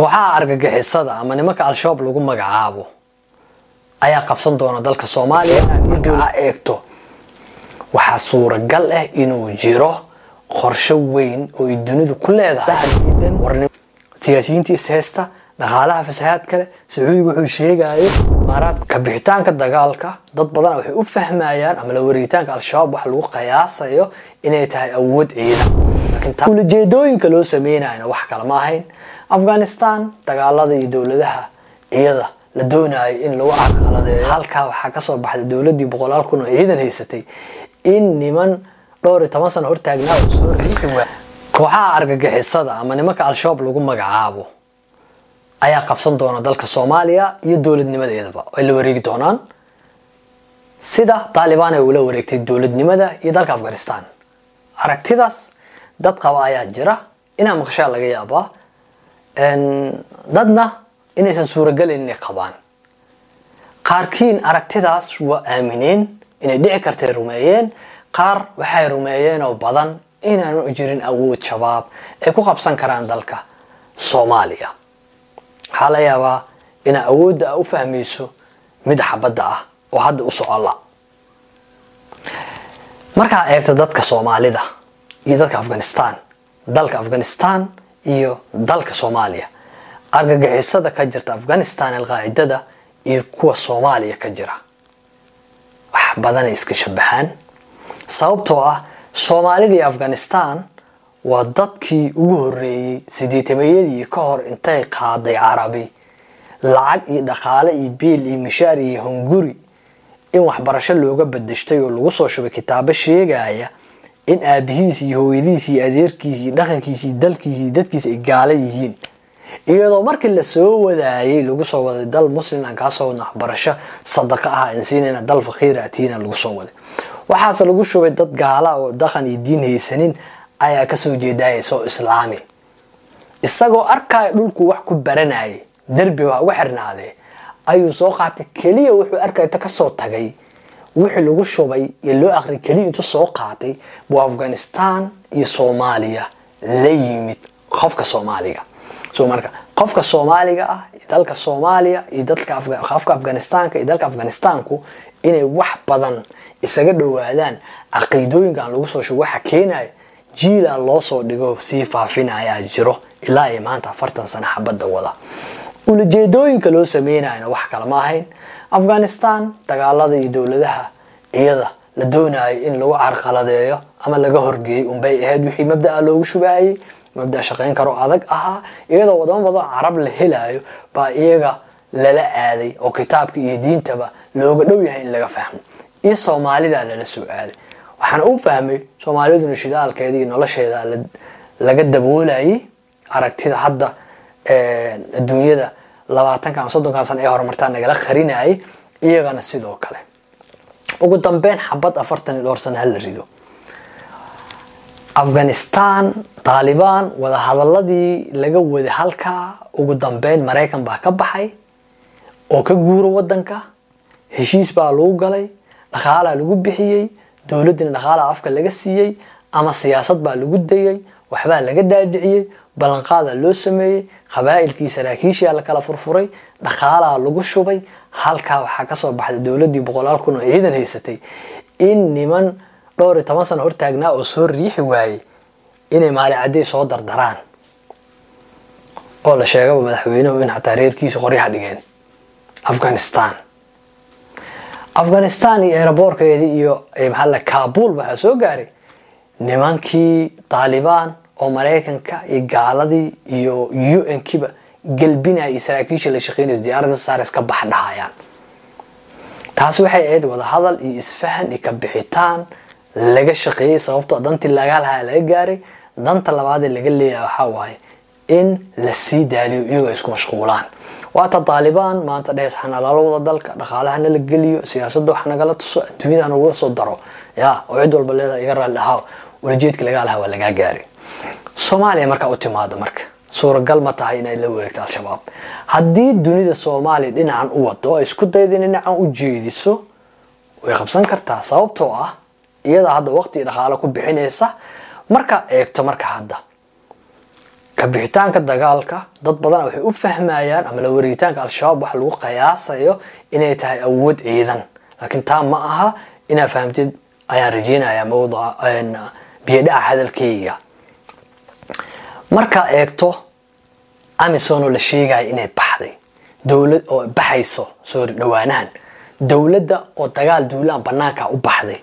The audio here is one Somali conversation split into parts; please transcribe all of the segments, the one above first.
kooxaha argagixisada ama nimanka al-shabaab lagu magacaabo ayaa qabsan doona dalka soomaaliya marka aa eegto. Waxaa suuragal ah inuu jiro qorsho weyn oo ay dunidu ku leedahay. Siyaasiyiinta is haysta dhaqaalaha fasahaad kale sacuudiga wuxuu sheegayo imaaraad kabixitaanka dagaalka. Dad badan waxay u fahmayaan ama la wareegitaanka al-shabaab waxa lagu qiyaasayo inay tahay awood ciidan ulajeedooyinka loo sameynayana wax kale ma ahayn afghanistan dagaalada iyo dowladaha iyada la doonayo in lagu carqaladeeyo. Halkaa waxaa ka soo baxday dowladii boqolaal kun oo ciidan haysatay in niman dhowr iyo toban sano hortaagnaa oo soo riixi kooxaha argagixisada ama nimanka al-shabaab lagu magacaabo ayaa qabsan doona dalka soomaaliya iyo dowladnimadeedaba. Ay la wareegi doonaan sida taalibaan ay ula wareegtay dowladnimada iyo dalka afghanistan. Aragtidaas dad qaba ayaa jira. Inaa maqashaa laga yaabaa dadna inaysan suuragalayn inay qabaan. Qaarkiin aragtidaas waa aamineen inay dhici kartay rumeeyeen. Qaar waxay rumeeyeen oo badan inaanu jirin awood shabaab ay ku qabsan karaan dalka soomaaliya. Waxaa la yaabaa inaa awoodda a u fahmayso mid xabadda ah oo hadda u socola markaa eegto dadka soomaalida iyo dadka afghanistan dalka afghanistan iyo dalka soomaaliya. Argagixisada ka jirta afghanistan alqaacidada iyo kuwa soomaaliya ka jira. Wax badanay iska shabaxaan sababtoo ah soomaalida iyo afghanistan waa dadkii ugu horeeyey sideetameeyadii ka hor intay qaaday carabi lacag iyo dhaqaale iyo biil iyo mishaar iyo hunguri in waxbarasho looga badashtay oo lagu soo shubay kitaabo sheegaya in aabihiis iyo hooyadiis iyo adeerkiis iyo dhaqankiis iyo dalkiis iyo dadkiis ay gaala yihiin. Iyadoo markii la soo wadaayay lagu soo waday dal muslim aan kaa soo wadna waxbarasho sadaqa ah aan siinayna dal faqiira atiina lagu soo waday. Waxaase lagu shubay dad gaala oo dhaqan iyo diin haysanin ayaa ka soo jeedaya soo islaami isagoo arkaya dhulku wax ku baranayay derbi waa uga xirnaadee ayuu soo qaatay. Keliya wuxuu arkaya inta ka soo tagay wixii lagu shubay iyo loo aqri keliya intu soo qaatay buu afghanistan iyo soomaaliya la yimid qofka soomaaliga. So marka qofka soomaaliga ah dalka soomaaliya iyo dadka qofka afghanistanka iyo dalka afghanistanku inay wax badan isaga dhowaadaan caqiidooyinkan lagu soo shubo waxa keenaya jiila loo soo dhigo sii faafinayaa jiro ilaa ay maanta afartan sano xabadda wada. Ulajeedooyinka loo sameynayana wax kale ma ahayn afghanistan dagaalada iyo dowladaha iyada la doonayo in lagu carqaladeeyo ama laga horgeeyay unbay ahayd wixii mabdaa loogu shubaayay mabda shaqayn karo adag ahaa iyadoo wadamo badan carab la helayo baa iyaga lala aaday oo kitaabka iyo diintaba looga dhow yahay in laga fahmo. Iyo soomaalida lala soo aaday. Waxaana u fahmay soomaaliduna shidaalkeeda iyo nolosheeda laga daboolayay aragtida hadda adduunyada labaatanka ama soddonkan sano ee horumartaa nagala qarinayay iyagana sidoo kale. Ugu dambeyn xabad afartan iyo dhowr sano hala rido. Afghanistan taalibaan wadahadaladii laga waday halkaa ugu dambeyn maraykan baa ka baxay oo ka guuro wadanka heshiis baa lagu galay dhaqaalaa lagu bixiyey dowladdiina dhaqaalaa afka laga siiyey ama siyaasad baa lagu dayay waxbaa laga dhaadhiciyey ballanqaadaa loo sameeyey qabaa'ilkii saraakiishaa la kala furfuray dhaqaalaa lagu shubay halkaa waxaa ka soo baxday dowladii boqolaal kun oo ciidan haysatay. In niman dhowr iyo toban sano hortaagnaa oo soo riixi waayey inay maali cadday soo dardaraan. Oo la sheegaba madaxweynuhu in xataa reerkiisa qoryaha dhigeen. Afghanistan. Afghanistan iyo eeraboorkeedii iyo maxaala kabul waxaa soo gaaray. Nimankii taalibaan oo maraykanka iyo gaaladii iyo u n kiba galbinaya iyo saraakiisha la shaqeynaysa diyaaradda saares ka bax dhahayaan. Taas waxay ahayd wadahadal iyo isfahan iyo ka bixitaan laga shaqeeyey sababtoo dantii laga lahaa laga gaaray danta labaadee laga leeyahay waxaa waaye in la sii daaliyo iyagoo isku mashquulaan. Waata taalibaan maanta dhees hanalala wada dalka dhaqaalahana la geliyo siyaasadda wax nagala tuso adduunyada nagula soo daro. Ya oo cid walba leedahay iga raalli ahaa ulajeedka lagaa lahaa waa lagaa gaaray soomaaliya markaa u timaado marka suuragal ma tahay inay la wareegto al-shabaab. Haddii dunida soomaaliya dhinacan u wado ay isku dayda in dhinacan u jeediso way qabsan kartaa. Sababtoo ah iyadaa hadda waqti dhaqaalo ku bixinaysa markaa eegto marka hadda kabixitaanka dagaalka dad badan waxay u fahmayaan ama la wareegitaanka al-shabaab waxa lagu qiyaasayo inay tahay awood ciidan. Laakiin taa ma aha inaa fahamtid ayaan rajeynaya mawduca biyadhaca hadalkeyga markaa eegto amison oo la sheegaya inay baxday. Dowlad oo baxayso sorry dhawaanahan dowladda oo dagaal duulaan banaanka u baxday.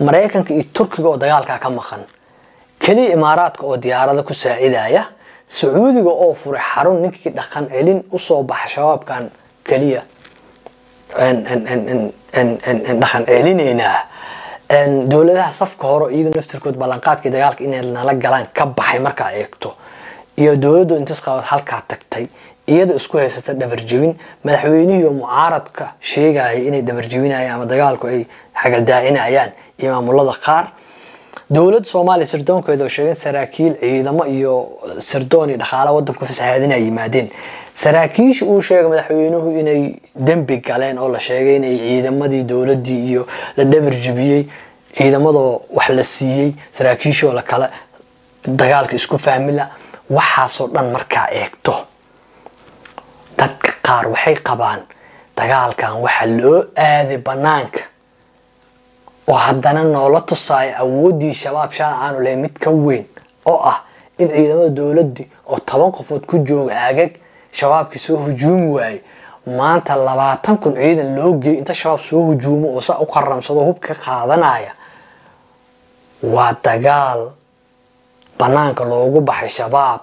Maraykanka iyo turkiga oo dagaalkaa ka maqan. Keliya imaaraadka oo diyaarada ku saacidaya sacuudiga oo furay xarun ninkii dhaqan celin u soo baxa shabaabkan keliya. Dhaqan celinaynaa dowladaha safka hore iyaga naftirkood ballanqaadkii dagaalka inay nala galaan ka baxay markaa eegto. Iyo dowladdu intisqaabad halkaa tagtay iyada isku haysata dhabarjebin. Madaxweynihii mucaaradka sheegaya inay dhabarjebinayaan ama dagaalku ay xagaldaacinayaan iyo maamulada qaar dowladda soomaaliya sirdoonkeeda oo sheegeen saraakiil ciidamo iyo sirdoon iyo dhaqaala wadanku fasahaadina yimaadeen. Saraakiisha uu sheegay madaxweynuhu inay dembi galeen oo la sheegay inay ciidamadii dowladii iyo la dhabarjebiyey ciidamadoo wax la siiyey saraakiishoo la kale dagaalka isku fahmila waxaasoo dhan markaa eegto. Dadka qaar waxay qabaan dagaalkan waxaa loo aaday banaanka oo haddana noola tusaayo awooddii shabaab shala aanu lahayn mid ka weyn oo ah in ciidamada dowladii oo toban qofood ku jooga aagag shabaabkii soo hujuumi waayey. Maanta labaatan kun ciidan loo geeyay inta shabaab soo hujuumo oo saa u qaramsado hubka qaadanaya waa dagaal banaanka loogu baxay shabaab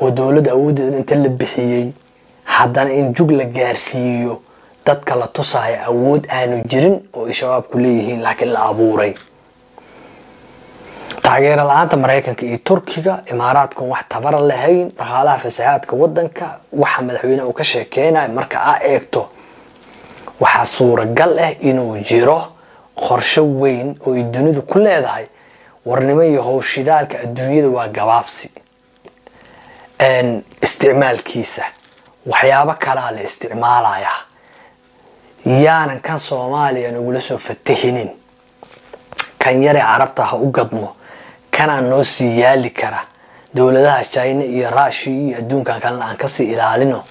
oo dowladda awooddeeda inta la bixiyey. Haddana in jug la gaarsiiyo dadka la tusaayo awood aanu jirin oo ay shabaabku leeyihiin laakiin la abuuray. Taageero la'aanta maraykanka iyo turkiga imaaraadkun wax tabara lahayn dhaqaalaha fasahaadka wadanka waxa madaxweyneha uu ka sheekeynayo marka aa eegto. Waxaa suuragal ah inuu jiro qorsho weyn oo ay dunidu ku leedahay warnimo iyo howshidaalka adduunyada waa gabaabsi. Isticmaalkiisa. Waxyaabo kalaa la isticmaalayaa yaanan kan soomaaliya nagula soo fatahinin kan yaree carabta ha u gadmo kanaa noo sii yaali kara. Dowladaha china iyo rushia iyo adduunkan kalena aan ka sii ilaalino.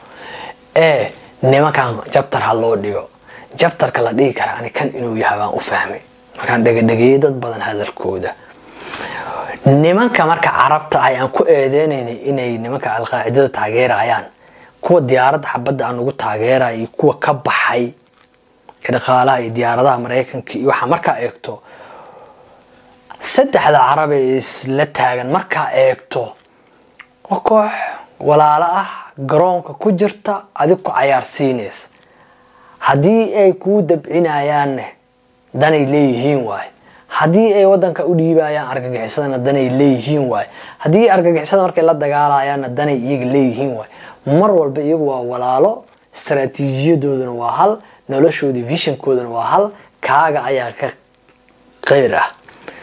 Ee nimankan jabtar ha loo dhigo. Jabtarka la dhigi kara ani kan inuu yahay baan u fahmay. Markaan dhegadhegeeyay dad badan hadalkooda. Nimanka marka carabta ah aan ku eedeynayna inay nimanka alqaacidada taageerayaan kuwa diyaaradda xabadda aan ugu taageeraya iyo kuwa ka baxay ee dhaqaalaha iyo diyaaradaha maraykanka iyo waxaa markaa eegto saddexda carab ee isla taagan markaa eegto waa koox walaalo ah garoonka ku jirta adig ku cayaarsiinaysa haddii ay kuu dabcinayaanne danay leeyihiin waaye haddii ay wadanka u dhiibayaan argagixisadana danay leeyihiin waaye haddii argagixisada markay la dagaalayaanna danay iyaga leeyihiin waaye mar walba iyagu waa walaalo istaraatiijiyadooduna waa hal noloshoodii vishankooduna waa hal kaaga ayaa ka qeyr ah.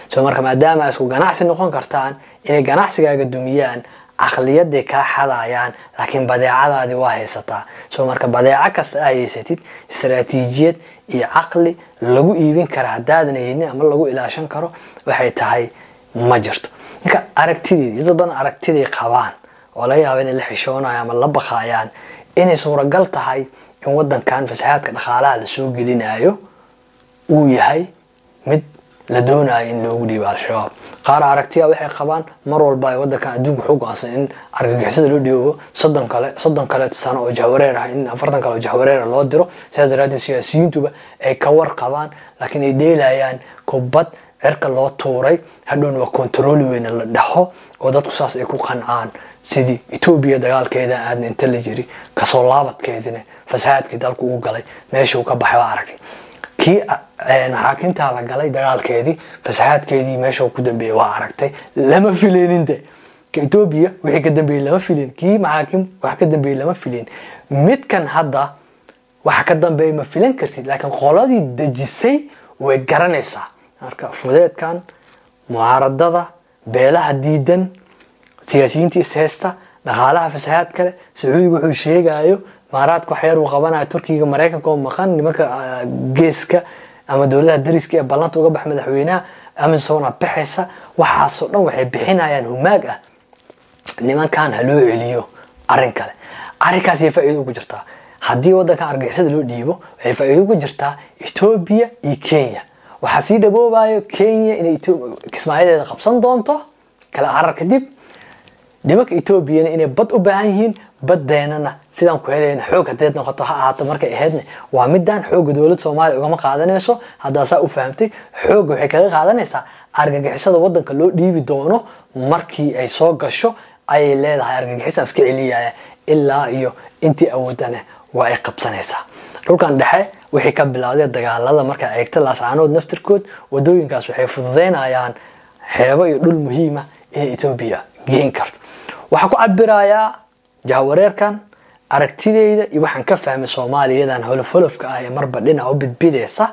So marka maadaama isku ganacsi noqon kartaan inay ganacsigaaga dumiyaan caqliyaday kaa xadayaan laakiin badeecadaadii waa haysataa. So marka badeeco kasta aa haysatid istaraatiijiyad iyo caqli lagu iibin kara haddaadan haynin ama lagu ilaashan karo waxay tahay ma jirto. Marka aragtideed dad badan aragtiday qabaan oo laga yaaba inay la xishoonayaan ama la baqayaan inay suuragal tahay in wadankan fasahaadka dhaqaalaha la soo gelinayo uu yahay mid la doonayo in loogu dhiibo al-shabaab qaar aragtiya waxay qabaan mar walba ay wadankan adduunka waxu go'aansan in argagixisada loo dhiibo soddon kale soddon kale sano oo jahwareer ah in afartan kale oo jahwareera loo diro. Sidaas daraadeed siyaasiyiintuba ay ka war qabaan laakiin ay dheelayaan kubad cirka loo tuuray hadhowna waa kontarooli weyne la dhaho oo dadku saas ay ku qancaan sidii etoobiya dagaalkeeda aadna inta la jiri ka soo laabadkeedina fasahaadkii dalku uu galay meeshuu ka baxay waa aragtay. Kii xaakintaa la galay dagaalkeedii fasahaadkeedii meeshuu ku dambeeyey waa aragtay lama fileyninte ka etoobiya wixii ka dambeeyey lama filin kii maxaakim wax ka dambeeyey lama filin. Midkan hadda waxa ka dambeeya ma filan kartid laakiin qoladii dejisay way garanaysaa marka fudeedkan mucaaradada beelaha diidan siyaasiyiinta isheysta dhaqaalaha fasahaad kale sacuudiga wuxuu sheegayo imaaraadka waxyar uu qabanaya turkiga maraykanka oo maqan nimanka geeska ama dowladaha dariska ee ballanta uga bax madaxweynaha aminsona baxaysa waxaasoo dhan waxay bixinayaan humaag ah. Nimankan ha loo celiyo arrin kale. Arrinkaas yay faa'iido ugu jirtaa. Haddii waddankan argagixisada loo dhiibo waxay faa'iido ugu jirtaa etoobiya iyo kenya waxaa sii dhaboobayo kenya inay kismaayadeeda qabsan doonto kala carar kadib. Nimanka etoobiyana inay bad u baahan yihiin baddeenana sidaan ku helayna xoog hadeed noqoto ha ahaato markay ahaydna. Waa midaan xoogga dowladda soomaaliya ugama qaadanayso. Haddaa saa u fahamtay xoogga waxay kaga qaadanaysaa argagixisada waddanka loo dhiibi doono markii ay soo gasho ayay leedahay argagixisaan iska celiyaya. Ilaa iyo intii awoodana waa ay qabsanaysaa. Dhulkan dhexe wixii ka bilowday dagaalada markaa eegta laascaanood naftirkood wadooyinkaas waxay fududeynayaan xeebo iyo dhul muhiima inay etoobiya geen karto. Waxaa ku cabirayaa jahwareerkan aragtideyda iyo waxaan ka fahmay soomaaliyadan holofholofka ah ee marba dhinac u bidbideysa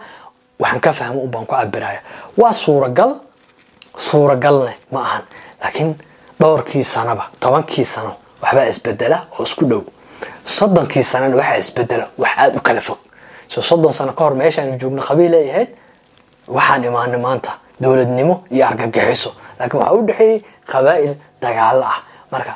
waxaan ka fahmay unbaan ku cabiraya waa suuragal suuragalne ma ahan. Laakiin dhowrkii sanoba tobankii sano waxbaa isbedela oo isku dhow. Soddonkii sanana waxaa isbedela wax aada u kala fog so soddon sano ka hor meeshaanu joogno qabiil ay ahayd waxaan imaanay maanta dowladnimo iyo argagixiso. Laakiin waxaa u dhexeeyey qabaa'il dagaalo ah. Marka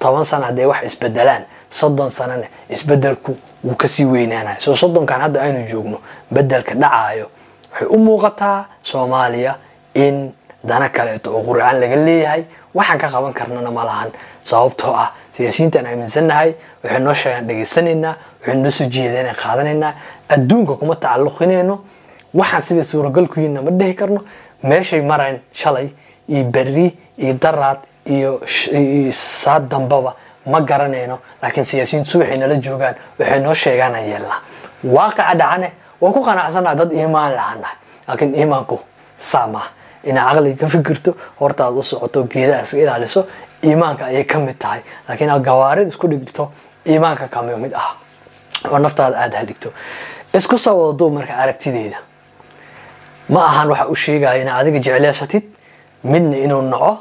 toban sano hadday wax isbedelaan soddon sanana isbedelku wuu ka sii weynaanaya soo soddonkan hadda aynu joogno bedelka dhacaayo waxay u muuqataa soomaaliya in dana kaleeto oo qurcaan laga leeyahay. Waxaan ka qaban karnana ma lahan sababtoo ah siyaasiyiintaan aaminsannahay waxay sheegaan dhegaysanaynaa waxay noo soo jeedeen qaadanaynaa adduunka kuma tacalluqinayno. Waxaan sida suuragal ku yihinna ma dhihi karno. Meeshay marayn shalay iyo berri iyo daraad iyo saad dambaba ma garanayno. Laakiin siyaasiyiintu subaxay nala joogaan waxay noo sheegaana yeelnaa waaqica dhacane waan ku qanacsannaha dad iimaan lahaanahay laakiin iimaanku saa maaha. Inaa caqliga ka fikirto hortaad u socoto geedaha iska ilaaliso iimaanka ayay ka mid tahay. Laakiin gawaarid isku dhigto iimaanka kama ah oo naftaada aada haligto isku soo wada duub marka aragtideyda. Ma ahan waxa u sheegaya inaa adiga jecleysatid midna inuu naco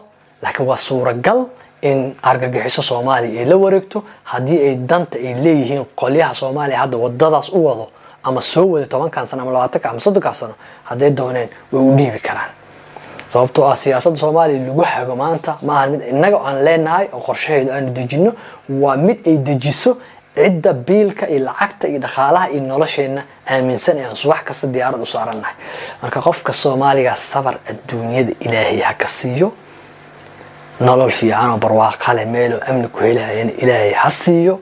laakiin waa suuragal in argagixiso soomaaliya ay la wareegto. Haddii ay danta ay leeyihiin qolyaha soomaaliya hadda wadadaas u wado ama soo wada tobankan sano ama labaatanka ama soddonkan sano hadday dooneen way u dhiibi karaan. Sababtoo ah siyaasadda soomaaliya lagu hago maanta ma ahan mid innaga aan leenahay oo qorshaheedu aanu dejino waa mid ay dejiso cidda biilka iyo lacagta iyo dhaqaalaha iyo nolosheenna aaminsan ee aan subax kasta diyaarad u saarannahay marka qofka soomaaliga sabar adduunyada ilaahay ha ka siiyo nolol fiican oo barwaaqale meeloo amni ku helahayana ilaahay ha siiyo